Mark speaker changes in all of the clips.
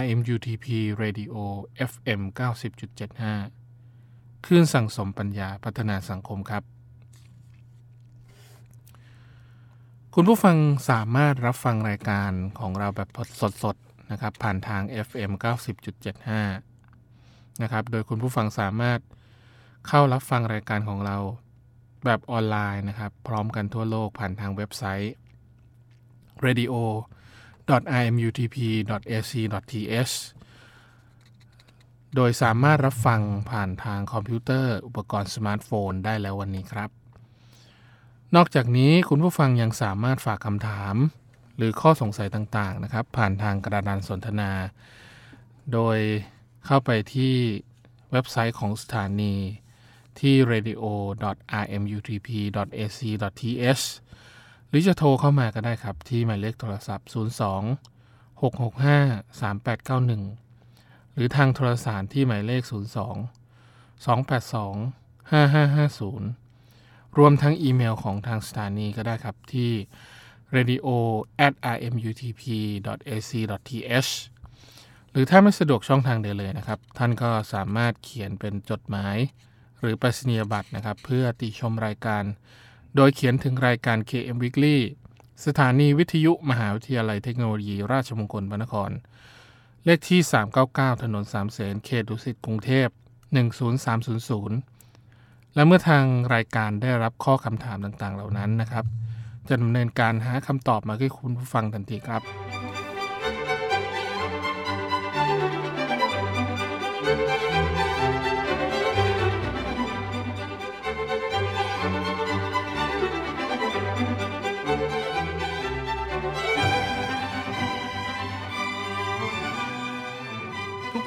Speaker 1: RMUTP Radio FM 90.75คลื่นสั่งสมปัญญาพัฒนาสังคมครับ คุณผู้ฟังสามารถรับฟังรายการของเราแบบสดๆนะครับ ผ่านทาง FM 90.75 นะครับ โดยคุณผู้ฟังสามารถเข้ารับฟังรายการของเราแบบออนไลน์นะครับ พร้อมกันทั่วโลกผ่านทางเว็บไซต์ radio.rmutp.ac.th โดยสามารถรับฟังผ่านทางคอมพิวเตอร์ อุปกรณ์สมาร์ทโฟนได้แล้ววันนี้ครับ นอกจากนี้คุณผู้ฟังยังสามารถฝากคำถาม หรือข้อสงสัยต่างๆนะครับ ผ่านทางกระดานสนทนา โดยเข้าไปที่เว็บไซต์ของสถานีที่ radio.rmutp.ac.th รือจะโทรเข้ามาก็ได้ครับ ที่หมายเลขโทรศัพท์ 02 665 3891 หรือทางโทรสารที่หมายเลข 02 282 5550 รวมทั้งอีเมลของทางสถานีก็ได้ครับที่ radio rmutp ac th หรือถ้าไม่สะดวกช่องทางเดียวเลยนะครับ ท่านก็สามารถเขียนเป็นจดหมาย หรือไปรษณียบัตรนะครับ เพื่อติชมรายการ โดยเขียนถึงรายการ KM Weekly สถานีวิทยุมหาวิทยาลัยเทคโนโลยี ราชมงคลพระนคร เลขที่ 399 ถนนสามเสนเขตดุสิตกรุงเทพ 10300 และเมื่อทางรายการได้รับข้อคำถามต่างๆ เหล่านั้นนะครับ จะดำเนินการหาคำตอบมาให้คุณผู้ฟังทันทีครับ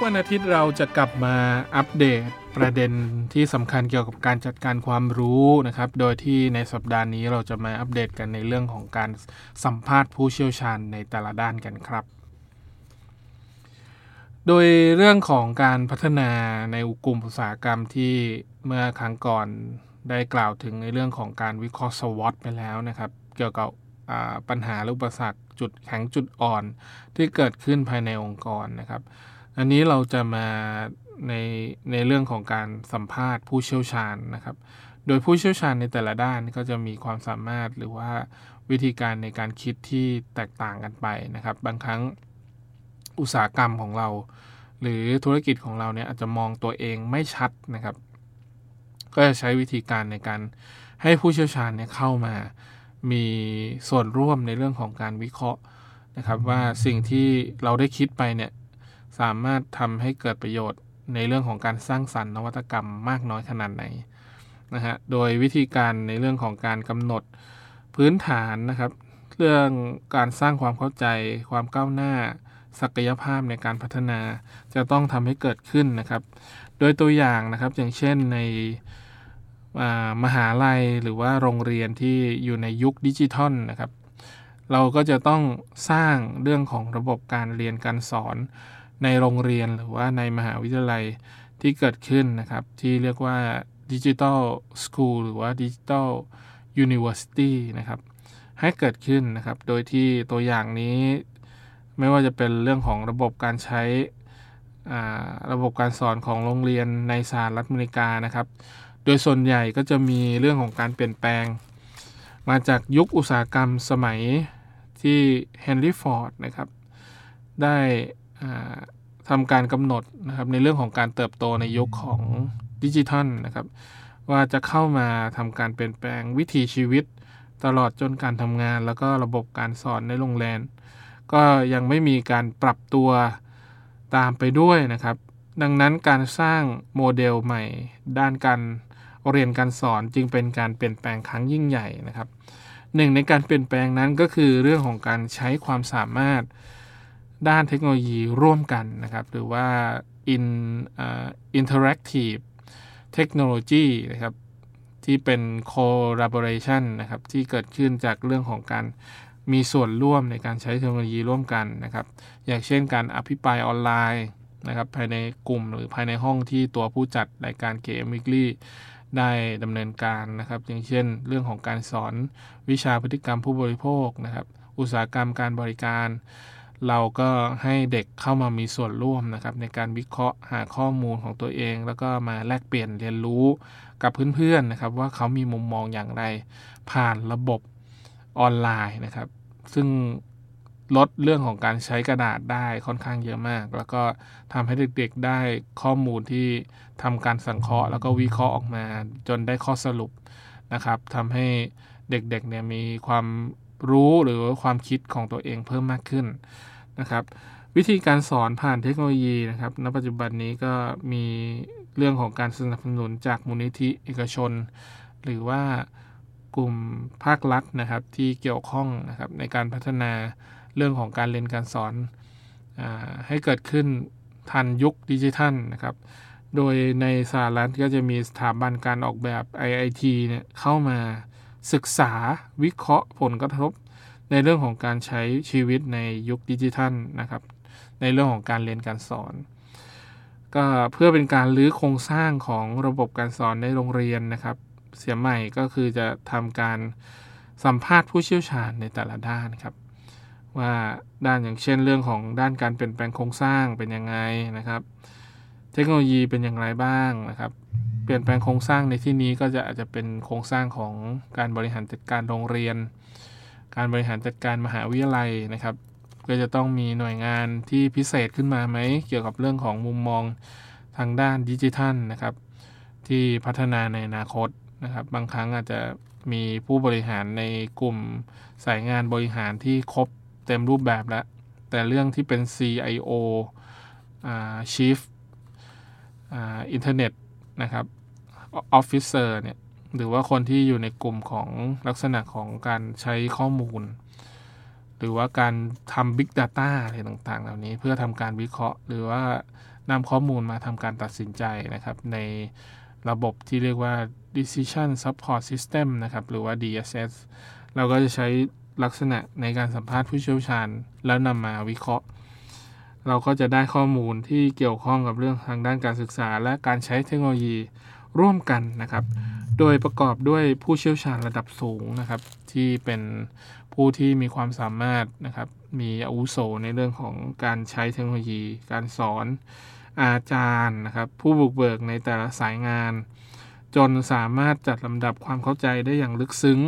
Speaker 1: วันอาทิตย์เราจะกลับมาอัปเดตประเด็นที่สำคัญเกี่ยวกับการจัดการความรู้นะครับ โดยที่ในสัปดาห์นี้เราจะมาอัปเดตกันในเรื่องของการสัมภาษณ์ผู้เชี่ยวชาญในแต่ละด้านกันครับ โดยเรื่องของการพัฒนาในกลุ่มอุตสาหกรรมที่เมื่อครั้งก่อนได้กล่าวถึงในเรื่องของการวิเคราะห์สวอตไปแล้วนะครับ เกี่ยวกับปัญหาหรืออุปสรรคจุดแข็งจุดอ่อนที่เกิดขึ้นภายในองค์กรนะครับ อันนี้เราจะมาในในเรื่องของการสัมภาษณ์ผู้เชี่ยวชาญนะครับ โดยผู้เชี่ยวชาญในแต่ละด้านก็จะมีความสามารถหรือว่าวิธีการในการคิดที่แตกต่างกันไปนะครับ บางครั้งอุตสาหกรรมของเรา หรือธุรกิจของเราเนี่ยอาจจะมองตัวเองไม่ชัดนะครับ ก็จะใช้วิธีการในการให้ผู้เชี่ยวชาญเนี่ยเข้ามา มีส่วนร่วมในเรื่องของการวิเคราะห์นะครับ ว่าสิ่งที่เราได้คิดไปเนี่ย สามารถทำให้เกิดประโยชน์ในเรื่องของการสร้างสรรค์นวัตกรรมมากน้อยขนาดไหนนะฮะ โดยวิธีการในเรื่องของการกำหนดพื้นฐานนะครับ เรื่องการสร้างความเข้าใจ ความก้าวหน้า ศักยภาพในการพัฒนาจะต้องทำให้เกิดขึ้นนะครับ โดยตัวอย่างนะครับอย่างเช่นในมหาลัยหรือว่าโรงเรียนที่อยู่ในยุคดิจิทัลนะครับ เราก็จะต้องสร้างเรื่องของระบบการเรียนการสอน ในโรงเรียนหรือว่าในมหาวิทยาลัยที่เกิดขึ้นนะครับ ที่เรียกว่า digital school หรือว่า digital university นะครับให้เกิดขึ้นนะครับ โดยที่ตัวอย่างนี้ ไม่ว่าจะเป็นเรื่องของระบบการใช้ระบบการสอนของโรงเรียนในสหรัฐอเมริกานะครับ โดยส่วนใหญ่ก็จะมีเรื่องของการเปลี่ยนแปลง มาจากยุคอุตสาหกรรมสมัยที่เฮนรี่ฟอร์ดนะครับ ได้ ทำการกำหนดนะครับในเรื่องของการเติบโตในยุคของดิจิทัลนะครับว่าจะเข้ามาทำการเปลี่ยนแปลงวิถีชีวิต ตลอดจนการทำงาน แล้วก็ระบบการสอนในโรงเรียนก็ยังไม่มีการปรับตัวตามไปด้วยนะครับ ดังนั้นการสร้างโมเดลใหม่ ด้านการเรียนการสอนจึงเป็นการเปลี่ยนแปลงครั้งยิ่งใหญ่นะครับหนึ่งในการเปลี่ยนแปลงนั้นก็คือเรื่องของการใช้ความสามารถ ด้านเทคโนโลยีร่วมกันนะครับ หรือว่า in uh, interactive technology นะครับ ที่เป็น collaboration นะครับ ที่เกิดขึ้นจากเรื่องของการมีส่วนร่วมในการใช้เทคโนโลยีร่วมกันนะครับ อย่างเช่นการอภิปรายออนไลน์นะครับภายในกลุ่มหรือภายในห้องที่ตัวผู้จัดรายการ KM Weekly ได้ดำเนินการนะครับ อย่างเช่น เรื่องของการสอนวิชาพฤติกรรมผู้บริโภคนะครับ อุตสาหกรรมการบริการ เราก็ให้เด็กเข้ามามีส่วนร่วมนะครับในการวิเคราะห์หาข้อมูลของตัวเอง แล้วก็มาแลกเปลี่ยนเรียนรู้กับเพื่อนๆนะครับ ว่าเขามีมุมมองอย่างไร ผ่านระบบออนไลน์นะครับ ซึ่งลดเรื่องของการใช้กระดาษได้ค่อนข้างเยอะมาก แล้วก็ทำให้เด็กๆได้ข้อมูลที่ทำการสังเคราะห์ แล้วก็วิเคราะห์ออกมาจนได้ข้อสรุปนะครับทำให้เด็กๆเนี่ยมีความ รู้หรือความคิดของตัวเองเพิ่มมากขึ้นนะครับ วิธีการสอนผ่านเทคโนโลยีนะครับณปัจจุบันนี้ก็มีเรื่องของการสนับสนุนจากมูลนิธิเอกชน หรือว่ากลุ่มภาครัฐนะครับที่เกี่ยวข้องนะครับในการพัฒนาเรื่องของการเรียนการสอนอให้เกิดขึ้นทันยุคดิจิทัลนะครับ โดยในสหรัฐก็จะมีสถาบันการออกแบบ IIT เนี่ยเข้ามา ศึกษาวิเคราะห์ผลกระทบ ในเรื่องของการใช้ชีวิตในยุคดิจิทัลนะครับ ในเรื่องของการเรียนการสอน ก็เพื่อเป็นการรื้อโครงสร้างของระบบการสอนในโรงเรียนนะครับ เสียใหม่ก็คือจะทำการสัมภาษณ์ผู้เชี่ยวชาญในแต่ละด้านครับ ว่าด้านอย่างเช่นเรื่องของด้านการเปลี่ยนแปลงโครงสร้างเป็นยังไงนะครับ เทคโนโลยีเป็นอย่างไรบ้างนะครับ เปลี่ยนแปลงโครงสร้างในที่นี้ก็จะอาจจะเป็นโครงสร้างของการบริหารจัดการโรงเรียน การบริหารจัดการมหาวิทยาลัยนะครับ ก็จะต้องมีหน่วยงานที่พิเศษขึ้นมาไหม เกี่ยวกับเรื่องของมุมมองทางด้านดิจิทัลนะครับ ที่พัฒนาในอนาคตนะครับ บางครั้งอาจจะมีผู้บริหารในกลุ่มสายงานบริหารที่ครบเต็มรูปแบบแล้ว แต่เรื่องที่เป็น CIO Chief Internet นะครับ Officer เนี่ยหรือว่าคนที่อยู่ในกลุ่มของลักษณะของการใช้ข้อมูล หรือว่าการทำ Big Data อะไรต่างๆ เหล่านี้เพื่อทำการวิเคราะห์ หรือว่านำข้อมูลมาทำการตัดสินใจนะครับ ในระบบที่เรียกว่า Decision Support System นะครับ หรือว่า DSS เราก็จะใช้ลักษณะในการสัมภาษณ์ผู้เชี่ยวชาญ แล้วนำมาวิเคราะห์ เราก็จะได้ข้อมูลที่เกี่ยวข้องกับเรื่องทางด้านการศึกษา และการใช้เทคโนโลยี ร่วมกันนะครับ โดยประกอบด้วยผู้เชี่ยวชาญระดับสูงนะครับ ที่เป็นผู้ที่มีความสามารถนะครับ มีอาวุโสในเรื่องของการใช้เทคโนโลยี การสอนอาจารย์นะครับ ผู้บุกเบิกในแต่ละสายงาน จนสามารถจัดลำดับความเข้าใจได้อย่างลึกซึ้ง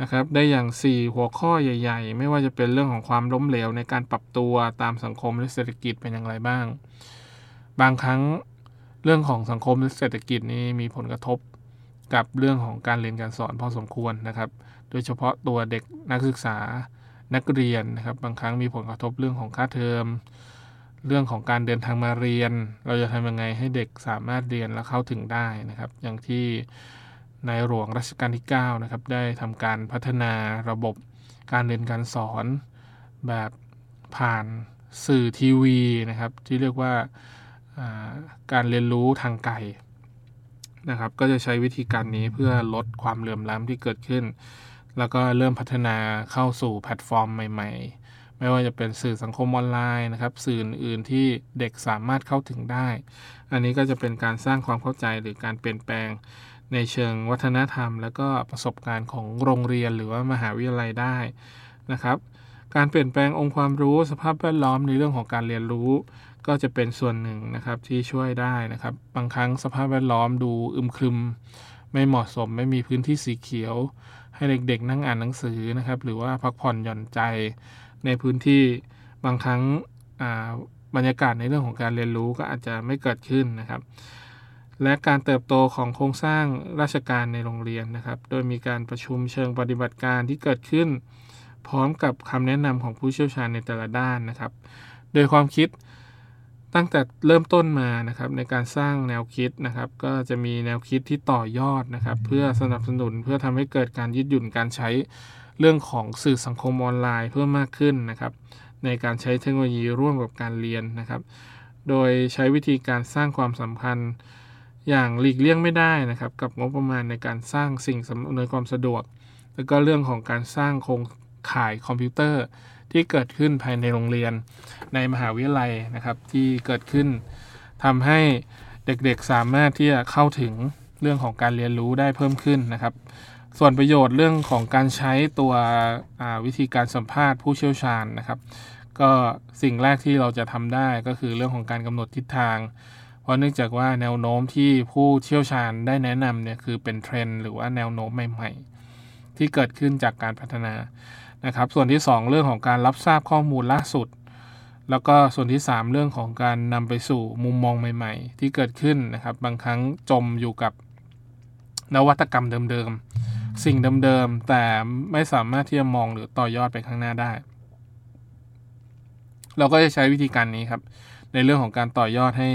Speaker 1: นะครับ ได้อย่าง 4 หัวข้อใหญ่ ๆ ไม่ว่าจะเป็นเรื่องของความล้มเหลวในการปรับตัวตามสังคมและเศรษฐกิจเป็นอย่างไรบ้าง บางครั้ง เรื่องของสังคมและเศรษฐกิจนี้มีผลกระทบกับเรื่องของการเรียนการสอนพอสมควรนะครับ โดยเฉพาะตัวเด็กนักศึกษานักเรียนนะครับ บางครั้งมีผลกระทบเรื่องของค่าเทอม เรื่องของการเดินทางมาเรียน เราจะทำยังไงให้เด็กสามารถเรียนและเข้าถึงได้นะครับ อย่างที่ในหลวงรัชกาลที่9นะครับได้ทำการพัฒนาระบบการเรียนการสอนแบบผ่านสื่อทีวีนะครับ ที่เรียกว่า การเรียนรู้ทางไกลนะครับ ก็จะใช้วิธีการนี้เพื่อลดความเหลื่อมล้ำที่เกิดขึ้น แล้วก็เริ่มพัฒนาเข้าสู่แพลตฟอร์มใหม่ ๆ ไม่ว่าจะเป็นสื่อสังคมออนไลน์นะครับ สื่ออื่นๆที่เด็กสามารถเข้าถึงได้ อันนี้ก็จะเป็นการสร้างความเข้าใจหรือการเปลี่ยนแปลงในเชิงวัฒนธรรม และก็ประสบการณ์ของโรงเรียนหรือว่ามหาวิทยาลัยได้นะครับ การเปลี่ยนแปลงองค์ความรู้สภาพแวดล้อมในเรื่องของการเรียนรู้ ก็จะเป็นส่วนหนึ่งนะครับที่ช่วยได้นะครับ บางครั้งสภาพแวดล้อมดูอึมครึม ไม่เหมาะสมไม่มีพื้นที่สีเขียว ให้เด็กๆ นั่งอ่านหนังสือนะครับ หรือว่าพักผ่อนหย่อนใจ ในพื้นที่บางครั้งบรรยากาศในเรื่องของการเรียนรู้ก็อาจจะไม่เกิดขึ้นนะครับ และการเติบโตของโครงสร้างราชการในโรงเรียนนะครับ โดยมีการประชุมเชิงปฏิบัติการที่เกิดขึ้น พร้อมกับคำแนะนำของผู้เชี่ยวชาญในแต่ละด้านนะครับ โดยความคิด ตั้งแต่เริ่มต้นมานะครับในการสร้างแนวคิดนะครับ ก็จะมีแนวคิดที่ต่อยอดนะครับ เพื่อสนับสนุนเพื่อทำให้เกิดการยืดหยุ่นการใช้เรื่องของสื่อสังคมออนไลน์เพิ่มมากขึ้นนะครับ ในการใช้เทคโนโลยีร่วมกับการเรียนนะครับ โดยใช้วิธีการสร้างความสัมพันธ์อย่างหลีกเลี่ยงไม่ได้นะครับ กับงบประมาณในการสร้างสิ่งสำนวยความสะดวก แล้วก็เรื่องของการสร้างโครงข่ายคอมพิวเตอร์ ที่เกิดขึ้นภายในโรงเรียนในมหาวิทยาลัยนะครับ ที่เกิดขึ้นทำให้เด็กๆสามารถที่จะเข้าถึงเรื่องของการเรียนรู้ได้เพิ่มขึ้นนะครับ ส่วนประโยชน์เรื่องของการใช้ตัววิธีการสัมภาษณ์ผู้เชี่ยวชาญนะครับ ก็สิ่งแรกที่เราจะทำได้ก็คือเรื่องของการกำหนดทิศทาง เพราะเนื่องจากว่าแนวโน้มที่ผู้เชี่ยวชาญได้แนะนำเนี่ยคือเป็นเทรนด์หรือว่าแนวโน้มใหม่ ๆ ที่เกิดขึ้นจากการพัฒนา นะครับ ส่วนที่ 2 เรื่องของการรับทราบข้อมูลล่าสุด แล้วก็ส่วนที่ 3 เรื่องของการนำไปสู่มุมมองใหม่ ๆ ที่เกิดขึ้นนะครับ บางครั้งจมอยู่กับนวัตกรรมเดิมๆ สิ่งเดิมๆ แต่ไม่สามารถที่จะมองหรือต่อยอดไปข้างหน้าได้ เราก็จะใช้วิธีการนี้ครับ ในเรื่องของการต่อยอดให้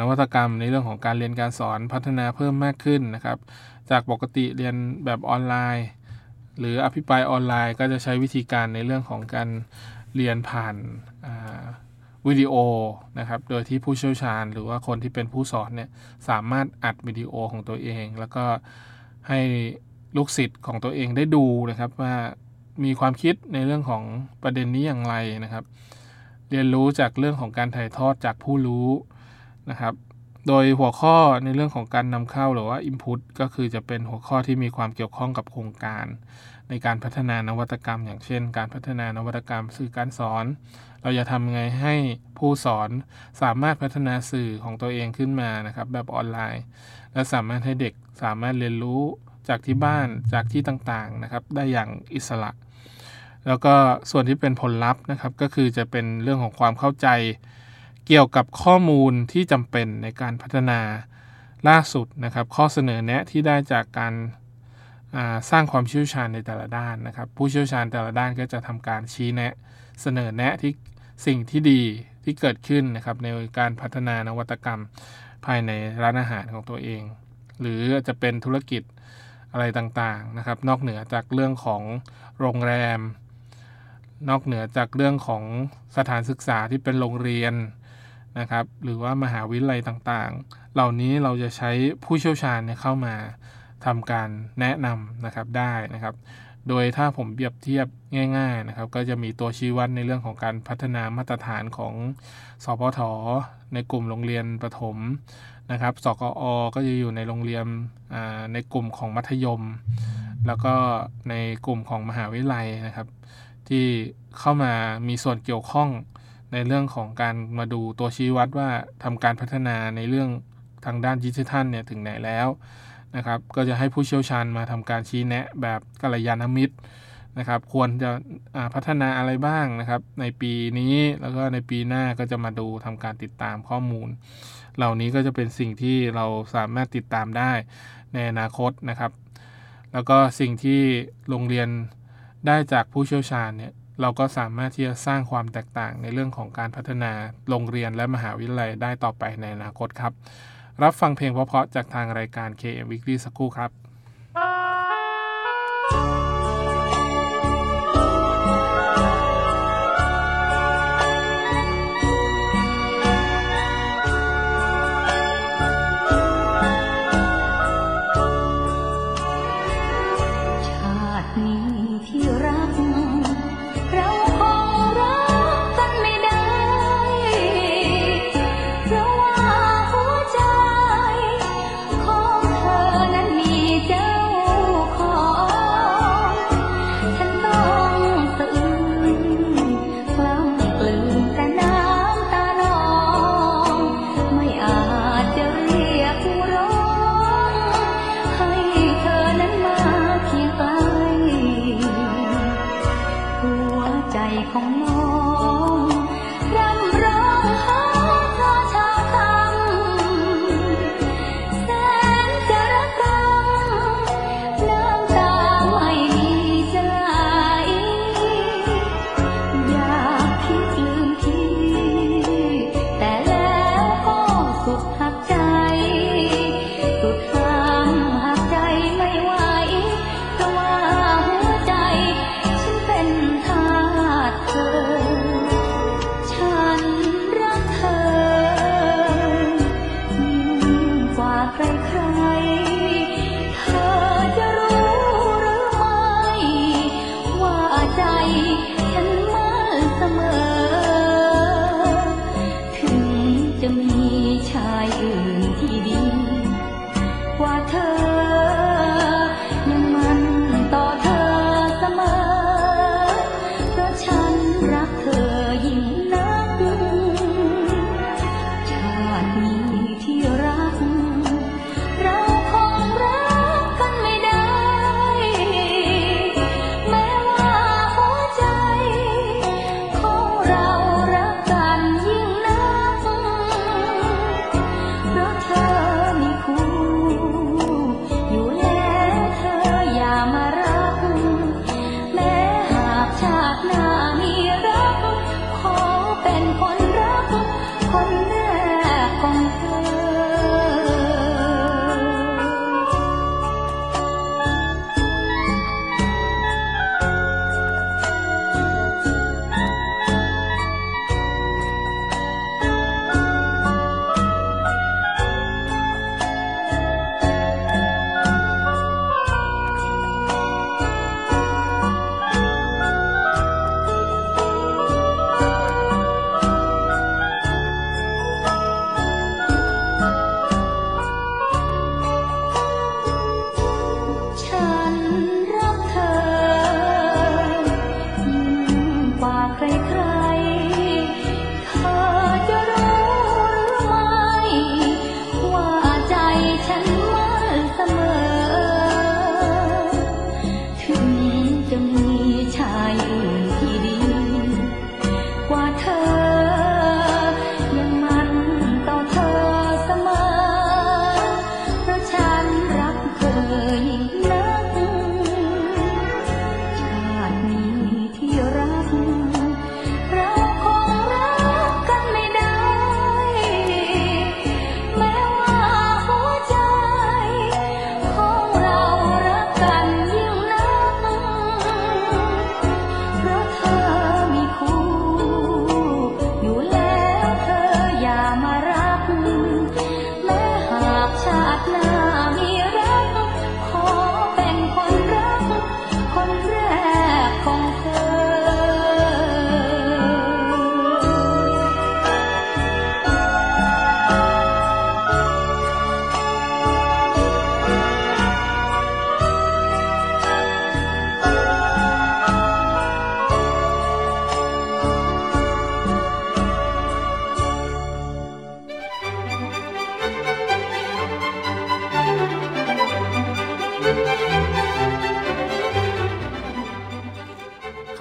Speaker 1: นวัตกรรม ในเรื่องของการเรียนการสอนพัฒนาเพิ่มมากขึ้นนะครับ จากปกติเรียนแบบออนไลน์ หรืออภิปรายออนไลน์ ก็จะใช้วิธีการในเรื่องของการเรียนผ่านวิดีโอนะครับ โดยที่ผู้เชี่ยวชาญ หรือว่าคนที่เป็นผู้สอนเนี่ยสามารถอัดวิดีโอของตัวเอง แล้วก็ให้ลูกศิษย์ของตัวเองได้ดูนะครับว่ามีความคิดในเรื่องของประเด็นนี้อย่างไรนะครับ เรียนรู้จากเรื่องของการถ่ายทอดจากผู้รู้นะครับ โดยหัวข้อในเรื่องของการนำเข้าหรือว่า Input ก็คือจะเป็นหัวข้อที่มีความเกี่ยวข้องกับโครงการ ในการพัฒนานวัตกรรม อย่างเช่น การพัฒนานวัตกรรมสื่อการสอน เราจะทำไงให้ผู้สอนสามารถพัฒนาสื่อของตัวเองขึ้นมานะครับแบบออนไลน์ และสามารถให้เด็กสามารถเรียนรู้จากที่บ้านจากที่ต่างๆนะครับได้อย่างอิสระ แล้วก็ส่วนที่เป็นผลลัพธ์นะครับก็คือจะเป็นเรื่องของความเข้าใจ เกี่ยวกับข้อมูลที่จำเป็นในการพัฒนาล่าสุดนะครับ ข้อเสนอแนะที่ได้จากการสร้างความเชี่ยวชาญในแต่ละด้านนะครับ ผู้เชี่ยวชาญแต่ละด้านก็จะทำการชี้แนะเสนอแนะที่สิ่งที่ดีที่เกิดขึ้นนะครับในการพัฒนานวัตกรรมภายในร้านอาหารของตัวเอง หรือจะเป็นธุรกิจอะไรต่างๆนะครับ นอกเหนือจากเรื่องของโรงแรม นอกเหนือจากเรื่องของสถานศึกษาที่เป็นโรงเรียน นะครับ หรือว่ามหาวิทยาลัยต่างๆ เหล่านี้เราจะใช้ผู้เชี่ยวชาญเเข้ามาทำการแนะนำนะครับได้นะครับ โดยถ้าผมเปรียบเทียบง่ายๆนะครับ ก็จะมีตัวชี้วัดในเรื่องของการพัฒนามาตรฐานของสพทในกลุ่มโรงเรียนประถมนะครับ สกอ ก็จะอยู่ในโรงเรียนในกลุ่มของมัธยม แล้วก็ในกลุ่มของมหาวิทยาลัยนะครับ ที่เข้ามามีส่วนเกี่ยวข้อง ในเรื่องของการมาดูตัวชี้วัดว่าทำการพัฒนาในเรื่องทางด้านดิจิทัลเนี่ยถึงไหนแล้วนะครับ ก็จะให้ผู้เชี่ยวชาญมาทำการชี้แนะแบบกัลยาณมิตรนะครับ ควรจะพัฒนาอะไรบ้างนะครับ ในปีนี้แล้วก็ในปีหน้าก็จะมาดูทำการติดตามข้อมูล เหล่านี้ก็จะเป็นสิ่งที่เราสามารถติดตามได้ในอนาคตนะครับ แล้วก็สิ่งที่โรงเรียนได้จากผู้เชี่ยวชาญเนี่ย เราก็สามารถที่จะสร้างความแตกต่างในเรื่องของการพัฒนาโรงเรียนและมหาวิทยาลัยได้ต่อไปในอนาคตครับ รับฟังเพลงเพราะๆจากทางรายการ KM Weekly สักครู่ครับ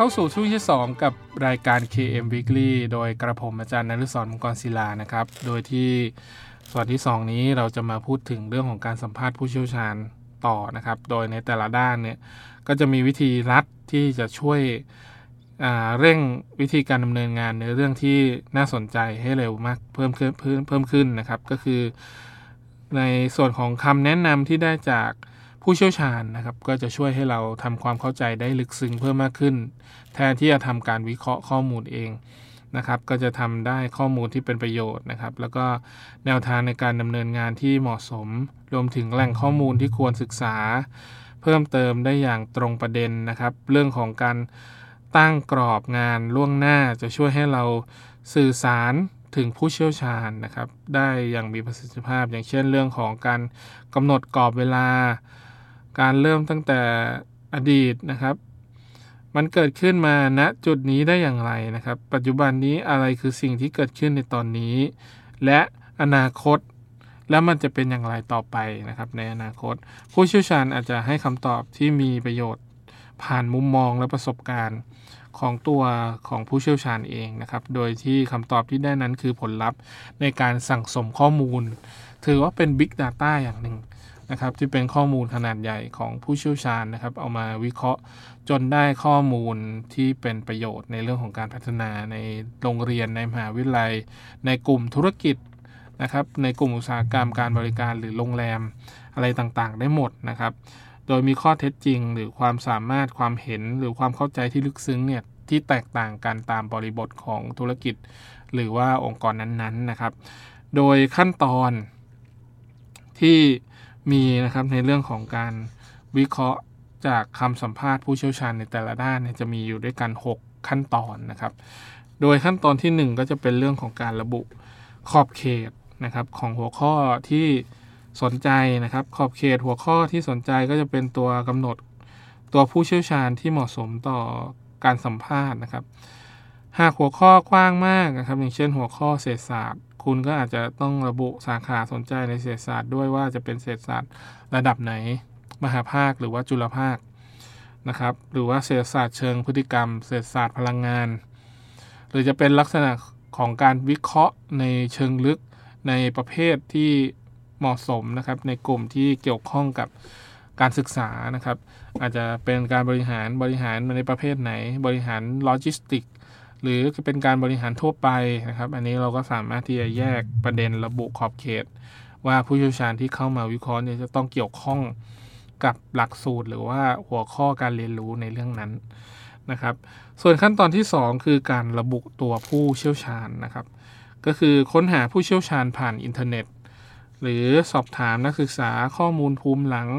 Speaker 1: เข้าสู่ช่วงที่ 2 กับรายการ KM Weekly โดยกระผมอาจารย์นฤศรมังกรศิลานะครับ โดยที่ส่วนที่ 2 นี้เราจะมาพูดถึงเรื่องของการสัมภาษณ์ผู้เชี่ยวชาญต่อนะครับ โดยในแต่ละด้านเนี่ยก็จะมีวิธีรัดที่จะช่วยเร่งวิธีการดำเนินงานในเรื่องที่น่าสนใจให้เร็วมากเพิ่มขึ้นเพิ่มเพิ่มขึ้นนะครับ ก็คือ ในส่วนของคำแนะนำที่ได้จาก ผู้เชี่ยวชาญนะครับก็จะช่วยให้เราทำความเข้าใจได้ลึกซึ้งเพิ่มมากขึ้น แทนที่จะทำการวิเคราะห์ข้อมูลเองนะครับ ก็จะทำได้ข้อมูลที่เป็นประโยชน์นะครับ แล้วก็แนวทางในการดำเนินงานที่เหมาะสม รวมถึงแหล่งข้อมูลที่ควรศึกษา เพิ่มเติมได้อย่างตรงประเด็นนะครับ เรื่องของการตั้งกรอบงานล่วงหน้าจะช่วยให้เราสื่อสารถึงผู้เชี่ยวชาญนะครับ ได้อย่างมีประสิทธิภาพ อย่างเช่นเรื่องของการกำหนดกรอบเวลา การเริ่มตั้งแต่อดีตนะครับ มันเกิดขึ้นมาณจุดนี้ได้อย่างไรนะครับ ปัจจุบันนี้อะไรคือสิ่งที่เกิดขึ้นในตอนนี้ และอนาคต แล้วมันจะเป็นอย่างไรต่อไปนะครับ ในอนาคต ผู้เชี่ยวชาญอาจจะให้คำตอบที่มีประโยชน์ ผ่านมุมมองและประสบการณ์ของตัวของผู้เชี่ยวชาญเองนะครับ โดยที่คำตอบที่ได้นั้นคือผลลัพธ์ในการสั่งสมข้อมูล ถือว่าเป็น Big Data อย่างหนึ่ง นะครับที่เป็นข้อมูลขนาดใหญ่ของผู้เชี่ยวชาญนะครับ เอามาวิเคราะห์จนได้ข้อมูลที่เป็นประโยชน์ในเรื่องของการพัฒนาในโรงเรียนในมหาวิทยาลัย ในกลุ่มธุรกิจนะครับในกลุ่มอุตสาหกรรมการบริการหรือโรงแรมอะไรต่างๆ ได้หมดนะครับ โดยมีข้อเท็จจริง หรือความสามารถความเห็นหรือความเข้าใจที่ลึกซึ้งเนี่ยที่แตกต่างกันตามบริบทของธุรกิจ หรือว่าองค์กรนั้นๆนะครับ โดยขั้นตอนที่ มีนะครับในเรื่องของการวิเคราะห์จากคำสัมภาษณ์ผู้เชี่ยวชาญในแต่ละด้านเนี่ยจะมีอยู่ด้วยกัน 6 ขั้นตอนนะครับ โดยขั้นตอนที่ 1 ก็จะเป็นเรื่องของการระบุขอบเขตนะครับของหัวข้อที่สนใจนะครับ ขอบเขตหัวข้อที่สนใจก็จะเป็นตัวกำหนดตัวผู้เชี่ยวชาญที่เหมาะสมต่อการสัมภาษณ์นะครับ หากหัวข้อกว้างมากนะครับ อย่างเช่นหัวข้อเศรษฐศาสตร์ คุณก็อาจจะต้องระบุสาขาสนใจในเศรษฐศาสตร์ด้วยว่าจะเป็นเศรษฐศาสตร์ระดับไหน มหาภาคหรือว่าจุลภาคนะครับหรือว่าเศรษฐศาสตร์เชิงพฤติกรรม เศรษฐศาสตร์พลังงาน หรือจะเป็นลักษณะของการวิเคราะห์ในเชิงลึกในประเภทที่เหมาะสมนะครับในกลุ่มที่เกี่ยวข้องกับการศึกษานะครับ อาจจะเป็นการบริหารบริหารในประเภทไหน บริหารโลจิสติก หรือจะเป็นการบริหารทั่วไปนะครับ อันนี้เราก็สามารถที่จะแยกประเด็นระบุขอบเขต ว่าผู้เชี่ยวชาญที่เข้ามาวิเคราะห์เนี่ยจะต้องเกี่ยวข้องกับหลักสูตร หรือว่าหัวข้อการเรียนรู้ในเรื่องนั้นนะครับ ส่วนขั้นตอนที่ 2 คือการระบุตัวผู้เชี่ยวชาญนะครับ ก็คือค้นหาผู้เชี่ยวชาญผ่านอินเทอร์เน็ต หรือสอบถามนักศึกษาข้อมูลภูมิหลัง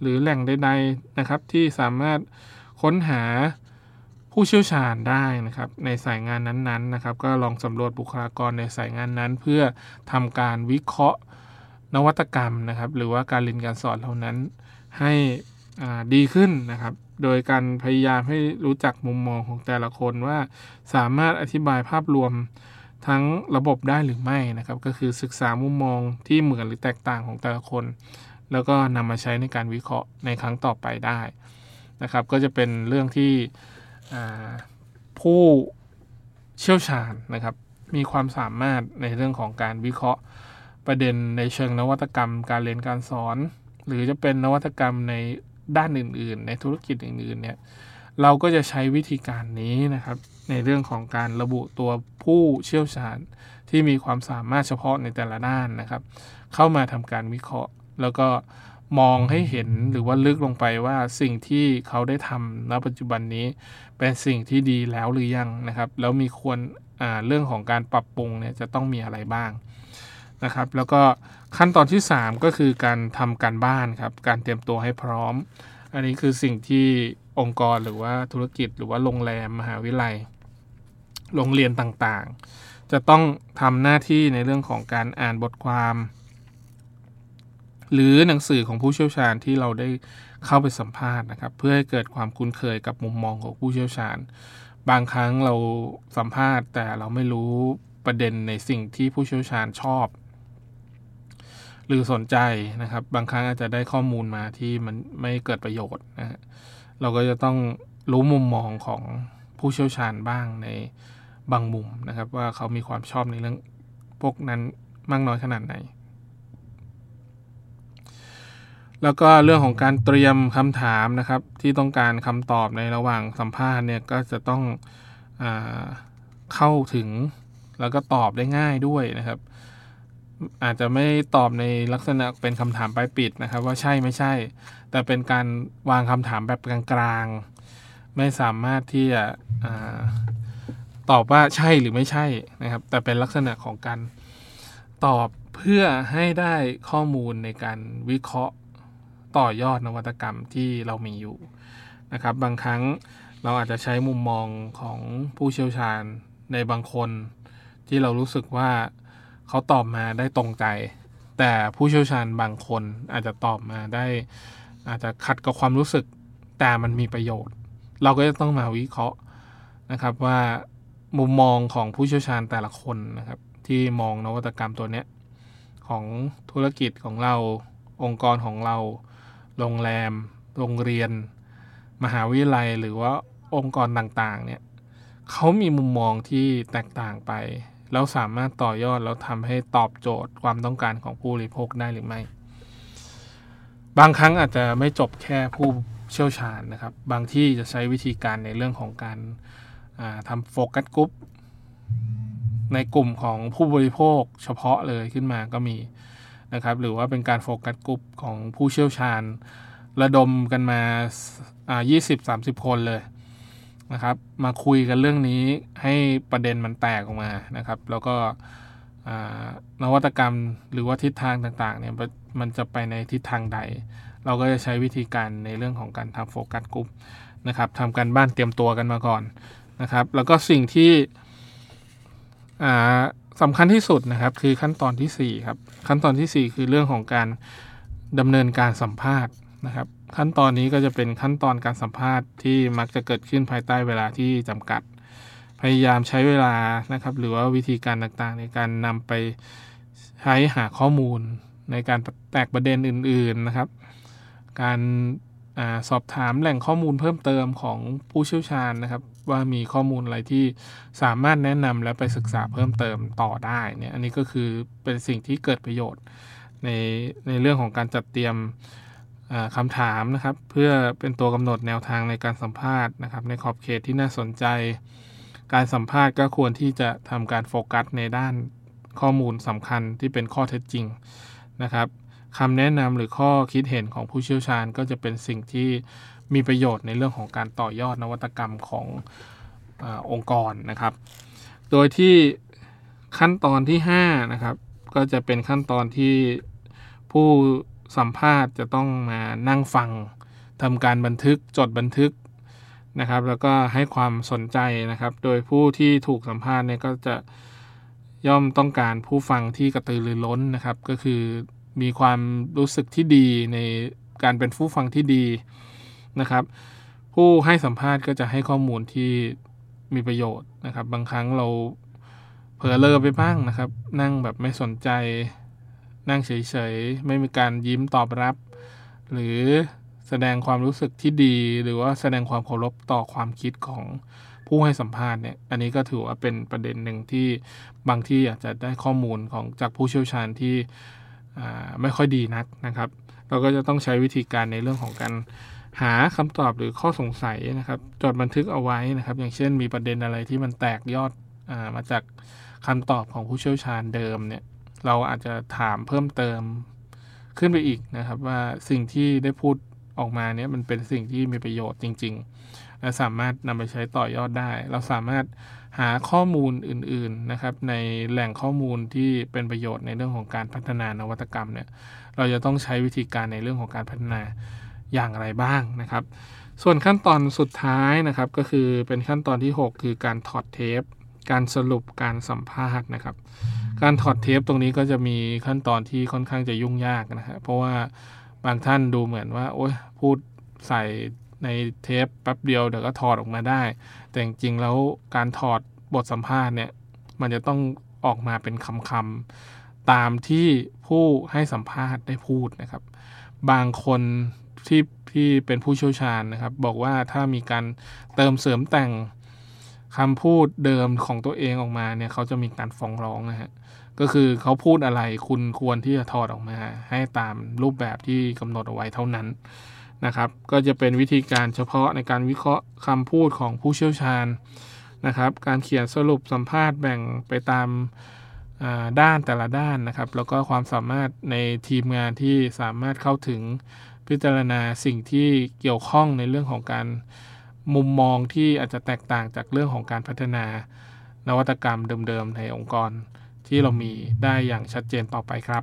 Speaker 1: หรือแหล่งใดๆนะครับที่สามารถค้นหา ผู้เชี่ยวชาญได้นะครับในสายงานนั้นๆนะครับ ก็ลองสำรวจบุคลากรในสายงานนั้น เพื่อทำการวิเคราะห์นวัตกรรมนะครับ หรือว่าการเรียนการสอนเหล่านั้นให้ดีขึ้นนะครับ โดยการพยายามให้รู้จักมุมมองของแต่ละคนว่าสามารถอธิบายภาพรวมทั้งระบบได้หรือไม่นะครับ ก็คือศึกษามุมมองที่เหมือนหรือแตกต่างของแต่ละคน แล้วก็นำมาใช้ในการวิเคราะห์ในครั้งต่อไปได้นะครับ ก็จะเป็นเรื่องที่ ผู้เชี่ยวชาญนะครับ มีความสามารถในเรื่องของการวิเคราะห์ประเด็นในเชิงนวัตกรรม การเรียนการสอน หรือจะเป็นนวัตกรรมในด้านอื่น ๆ ในธุรกิจอื่น ๆ เนี่ยเราก็จะใช้วิธีการนี้นะครับ ในเรื่องของการระบุตัวผู้เชี่ยวชาญที่มีความสามารถเฉพาะในแต่ละด้านนะครับ เข้ามาทำการวิเคราะห์ แล้วก็ มองให้เห็นหรือว่าลึกลงไปว่าสิ่งที่เขาได้ทำณปัจจุบันนี้เป็นสิ่งที่ดีแล้วหรือยังนะครับ แล้วมีควรเรื่องของการปรับปรุงเนี่ยจะต้องมีอะไรบ้างนะครับ แล้วก็ขั้นตอนที่ 3 ก็คือการทำการบ้านครับ การเตรียมตัวให้พร้อม อันนี้คือสิ่งที่องค์กรหรือว่าธุรกิจ หรือว่าโรงแรมมหาวิทยาลัย โรงเรียนต่างๆ จะต้องทำหน้าที่ในเรื่องของการอ่านบทความ หรือหนังสือของผู้เชี่ยวชาญที่เราได้เข้าไปสัมภาษณ์นะครับ เพื่อให้เกิดความคุ้นเคยกับมุมมองของผู้เชี่ยวชาญ บางครั้งเราสัมภาษณ์แต่เราไม่รู้ประเด็นในสิ่งที่ผู้เชี่ยวชาญชอบ หรือสนใจนะครับ บางครั้งอาจจะได้ข้อมูลมาที่มันไม่เกิดประโยชน์นะฮะเราก็จะต้องรู้มุมมองของผู้เชี่ยวชาญบ้างในบางมุมนะครับ ว่าเขามีความชอบในเรื่องพวกนั้นมากน้อยขนาดไหน แล้วก็เรื่องของการเตรียมคำถามนะครับ ที่ต้องการคำตอบในระหว่างสัมภาษณ์เนี่ยก็จะต้องอเข้าถึงแล้วก็ตอบได้ง่ายด้วยนะครับ อาจจะไม่ตอบในลักษณะเป็นคำถามปลายปิดนะครับ ว่าใช่ไม่ใช่ แต่เป็นการวางคำถามแบบกลางๆ ไม่สามารถที่จะตอบว่าใช่หรือไม่ใช่นะครับ แต่เป็นลักษณะของการตอบเพื่อให้ได้ข้อมูลในการวิเคราะห์ ต่อยอดนวัตกรรมที่เรามีอยู่นะครับ บางครั้งเราอาจจะใช้มุมมองของผู้เชี่ยวชาญในบางคน ที่เรารู้สึกว่าเขาตอบมาได้ตรงใจ แต่ผู้เชี่ยวชาญบางคนอาจจะตอบมาได้ อาจจะขัดกับความรู้สึกแต่มันมีประโยชน์ เราก็จะต้องมาวิเคราะห์นะครับว่ามุมมองของผู้เชี่ยวชาญแต่ละคนนะครับ ที่มองนวัตกรรมตัวนี้ของธุรกิจของเราองค์กรของเรา โรงแรม โรงเรียน มหาวิทยาลัยหรือว่าองค์กรต่างๆเนี่ยเขามีมุมมองที่แตกต่างไป แล้วสามารถต่อยอดแล้วทำให้ตอบโจทย์ความต้องการของผู้บริโภคได้หรือไม่ บางครั้งอาจจะไม่จบแค่ผู้เชี่ยวชาญนะครับ บางที่จะใช้วิธีการในเรื่องของการทำโฟกัสกลุ่มในกลุ่มของผู้บริโภคเฉพาะเลยขึ้นมาก็มี นะครับหรือว่าเป็นการโฟกัสกลุ่มของผู้เชี่ยวชาญ ระดมกันมา20-30คนเลยนะครับมาคุยกันเรื่องนี้ให้ประเด็นมันแตกออกมานะครับ แล้วก็นวัตกรรมหรือว่าทิศทางต่างๆเนี่ยมันจะไปในทิศทางใด เราก็จะใช้วิธีการในเรื่องของการทำโฟกัสกลุ่มนะครับทำการบ้านเตรียมตัวกันมาก่อนนะครับ แล้วก็สิ่งที่ สำคัญที่สุดนะครับคือขั้นตอนที่ 4 ครับ ขั้นตอนที่ 4 คือเรื่องของการดำเนินการสัมภาษณ์นะครับ ขั้นตอนนี้ก็จะเป็นขั้นตอนการสัมภาษณ์ที่มักจะเกิดขึ้นภายใต้เวลาที่จำกัด พยายามใช้เวลานะครับ หรือว่าวิธีการต่างๆ ในการนำไปใช้หาข้อมูล ในการแตกประเด็นอื่น ๆนะครับ การอสอบถามแหล่งข้อมูลเพิ่มเติมของผู้เชี่ยวชาญนะครับ ว่ามีข้อมูลอะไรที่สามารถแนะนำและไปศึกษาเพิ่มเติมต่อได้เนี่ยอันนี้ก็คือเป็นสิ่งที่เกิดประโยชน์ในในเรื่องของการจัดเตรียมคำถามนะครับ เพื่อเป็นตัวกำหนดแนวทางในการสัมภาษณ์นะครับ ในขอบเขตที่น่าสนใจ การสัมภาษณ์ก็ควรที่จะทำการโฟกัสในด้านข้อมูลสำคัญที่เป็นข้อเท็จจริงนะครับคำแนะนำหรือข้อคิดเห็นของผู้เชี่ยวชาญก็จะเป็นสิ่งที่ มีประโยชน์ในเรื่องของการต่อยอดนวัตกรรมของอองค์กรนะครับ โดยที่ขั้นตอนที่5นะครับก็จะเป็นขั้นตอนที่ผู้สัมภาษณ์จะต้องมานั่งฟังทำการบันทึกจดบันทึกนะครับ แล้วก็ให้ความสนใจนะครับ โดยผู้ที่ถูกสัมภาษณ์เนี่ยก็จะย่อมต้องการผู้ฟังที่กระตือรือร้นนะครับ ก็คือมีความรู้สึกที่ดีในการเป็นผู้ฟังที่ดี นะครับ ผู้ให้สัมภาษณ์ก็จะให้ข้อมูลที่มีประโยชน์นะครับ บางครั้งเราเผลอเลอไปบ้างนะครับ นั่งแบบไม่สนใจ นั่งเฉยๆ ไม่มีการยิ้มตอบรับ หรือแสดงความรู้สึกที่ดี หรือว่าแสดงความเคารพต่อความคิดของผู้ให้สัมภาษณ์เนี่ย อันนี้ก็ถือว่าเป็นประเด็นหนึ่งที่บางที่อาจจะได้ข้อมูลของจากผู้เชี่ยวชาญที่ไม่ค่อยดีนักนะครับ เราก็จะต้องใช้วิธีการในเรื่องของการ หาคำตอบหรือข้อสงสัยนะครับ จดบันทึกเอาไว้นะครับ อย่างเช่นมีประเด็นอะไรที่มันแตกยอดอามาจากคำตอบของผู้เชี่ยวชาญเดิมเนี่ย เราอาจจะถามเพิ่มเติมขึ้นไปอีกนะครับ ว่าสิ่งที่ได้พูดออกมาเนี่ยมันเป็นสิ่งที่มีประโยชน์จริง ๆ และสามารถนำไปใช้ต่อยอดได้ เราสามารถหาข้อมูลอื่น ๆนะครับ ในแหล่งข้อมูลที่เป็นประโยชน์ในเรื่องของการพัฒนานวัตกรรมเนี่ย เราจะต้องใช้วิธีการในเรื่องของการพัฒนา อย่างไรบ้างนะครับ ส่วนขั้นตอนสุดท้ายนะครับก็คือเป็นขั้นตอนที่ 6 คือการถอดเทป การสรุปการสัมภาษณ์นะครับ การถอดเทปตรงนี้ก็จะมีขั้นตอนที่ค่อนข้างจะยุ่งยากนะครับเพราะว่าบางท่านดูเหมือนว่าโอ้ยพูดใส่ในเทปแป๊บเดียวเดี๋ยวก็ถอดออกมาได้ แต่จริงๆแล้วการถอดบทสัมภาษณ์เนี่ยมันจะต้องออกมาเป็นคำๆตามที่ผู้ให้สัมภาษณ์ได้พูดนะครับ บางคน ที่ที่เป็นผู้เชี่ยวชาญนะครับ บอกว่าถ้ามีการเติมเสริมแต่งคำพูดเดิมของตัวเองออกมาเนี่ยเขาจะมีการฟ้องร้องนะฮะก็คือเขาพูดอะไรคุณควรที่จะถอดออกมา ให้ตามรูปแบบที่กำหนดเอาไว้เท่านั้นนะครับ ก็จะเป็นวิธีการเฉพาะในการวิเคราะห์คำพูดของผู้เชี่ยวชาญนะครับ การเขียนสรุปสัมภาษณ์แบ่งไปตามด้านแต่ละด้านนะครับ แล้วก็ความสามารถในทีมงานที่สามารถเข้าถึง พิจารณาสิ่งที่เกี่ยวข้องในเรื่องของการมุมมองที่อาจจะแตกต่างจากเรื่องของการพัฒนานวัตกรรมเดิมๆในองค์กรที่เรามีได้อย่างชัดเจนต่อไปครับ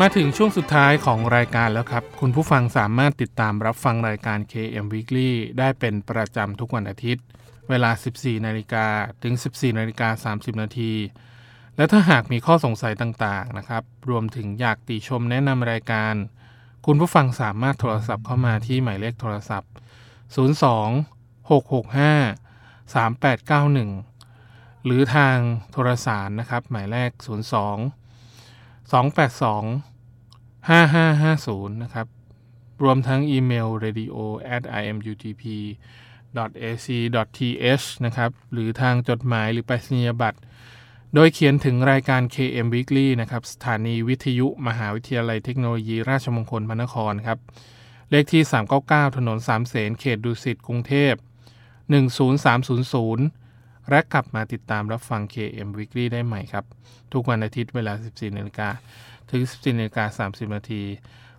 Speaker 1: มาถึงช่วงสุดท้ายของรายการแล้วครับ คุณผู้ฟังสามารถติดตามรับฟังรายการ KM Weekly ได้เป็นประจำทุกวันอาทิตย์ เวลา 14 นาฬิกาถึง 14 นาฬิกา 30 นาที และถ้าหากมีข้อสงสัยต่างๆนะครับ รวมถึงอยากติชมแนะนำรายการ คุณผู้ฟังสามารถโทรศัพท์เข้ามาที่หมายเลขโทรศัพท์ 02 665 3891 หรือทางโทรสารนะครับ หมายเลข02 282 5550 นะครับ รวมทั้งอีเมล radio at imutp ac th นะครับ หรือทางจดหมายหรือไปรษณียบัตร โดยเขียนถึงรายการ KM Weekly นะครับ สถานีวิทยุมหาวิทยาลัยเทคโนโลยีราชมงคลพระนครครับ เลขที่ 399 ถนนสามเสนเขตดุสิตกรุงเทพ 10300 และกลับมาติดตามรับฟัง KM Weekly ได้ใหม่ครับ ทุกวันอาทิตย์เวลา 14นาฬิกาถึง 14นาฬิกา30นาที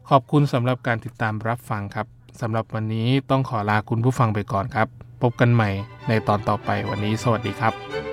Speaker 1: ขอบคุณสำหรับการติดตามรับฟังครับสำหรับวันนี้ต้องขอลาคุณผู้ฟังไปก่อนครับ พบกันใหม่ในตอนต่อไปวันนี้สวัสดีครับ